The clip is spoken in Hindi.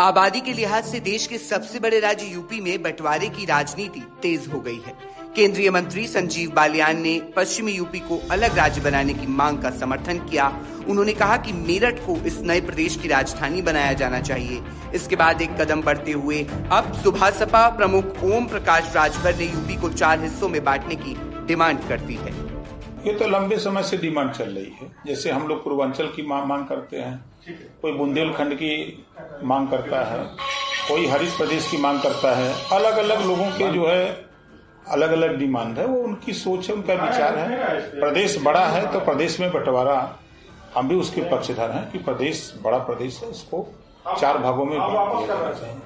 आबादी के लिहाज से देश के सबसे बड़े राज्य यूपी में बंटवारे की राजनीति तेज हो गई है। केंद्रीय मंत्री संजीव बालियान ने पश्चिमी यूपी को अलग राज्य बनाने की मांग का समर्थन किया। उन्होंने कहा कि मेरठ को इस नए प्रदेश की राजधानी बनाया जाना चाहिए। इसके बाद एक कदम बढ़ते हुए अब सुबह सपा प्रमुख ओम प्रकाश राजभर ने यूपी को चार हिस्सों में बांटने की डिमांड कर दी है। ये तो लंबे समय से डिमांड चल रही है। जैसे हम लोग पूर्वांचल की मांग करते हैं। कोई बुंदेलखंड की मांग करता है, कोई हरित प्रदेश की मांग करता है अलग अलग लोगों के जो है अलग अलग डिमांड है, वो उनकी सोच है, उनका विचार है। प्रदेश बड़ा है तो प्रदेश में बंटवारा, हम भी उसके पक्षधर हैं कि प्रदेश बड़ा प्रदेश है उसको चार भागों में बांट दिया जाना चाहिए।